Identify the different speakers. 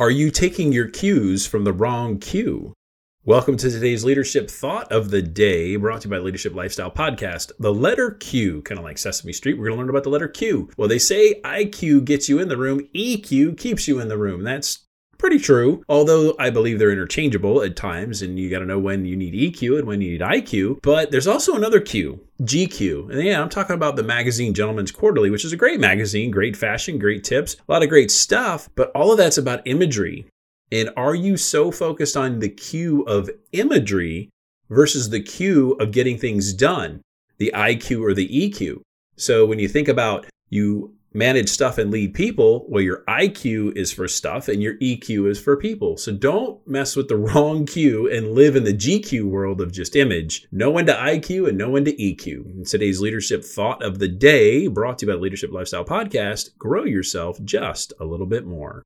Speaker 1: Are you taking your cues from the wrong cue? Welcome to today's leadership thought of the day, brought to you by Leadership Lifestyle Podcast. The letter Q, kind of like Sesame Street, we're going to learn about the letter Q. Well, they say IQ gets you in the room, EQ keeps you in the room. That's pretty true. Although I believe they're interchangeable at times, and you got to know when you need EQ and when you need IQ. But there's also another Q, GQ. And yeah, I'm talking about the magazine Gentleman's Quarterly, which is a great magazine, great fashion, great tips, a lot of great stuff. But all of that's about imagery. And are you so focused on the Q of imagery versus the Q of getting things done, the IQ or the EQ? So when you think about you manage stuff and lead people, well, your IQ is for stuff and your EQ is for people. So don't mess with the wrong Q and live in the GQ world of just image. Know when to IQ and know when to EQ. In today's leadership thought of the day, brought to you by the Leadership Lifestyle Podcast, grow yourself just a little bit more.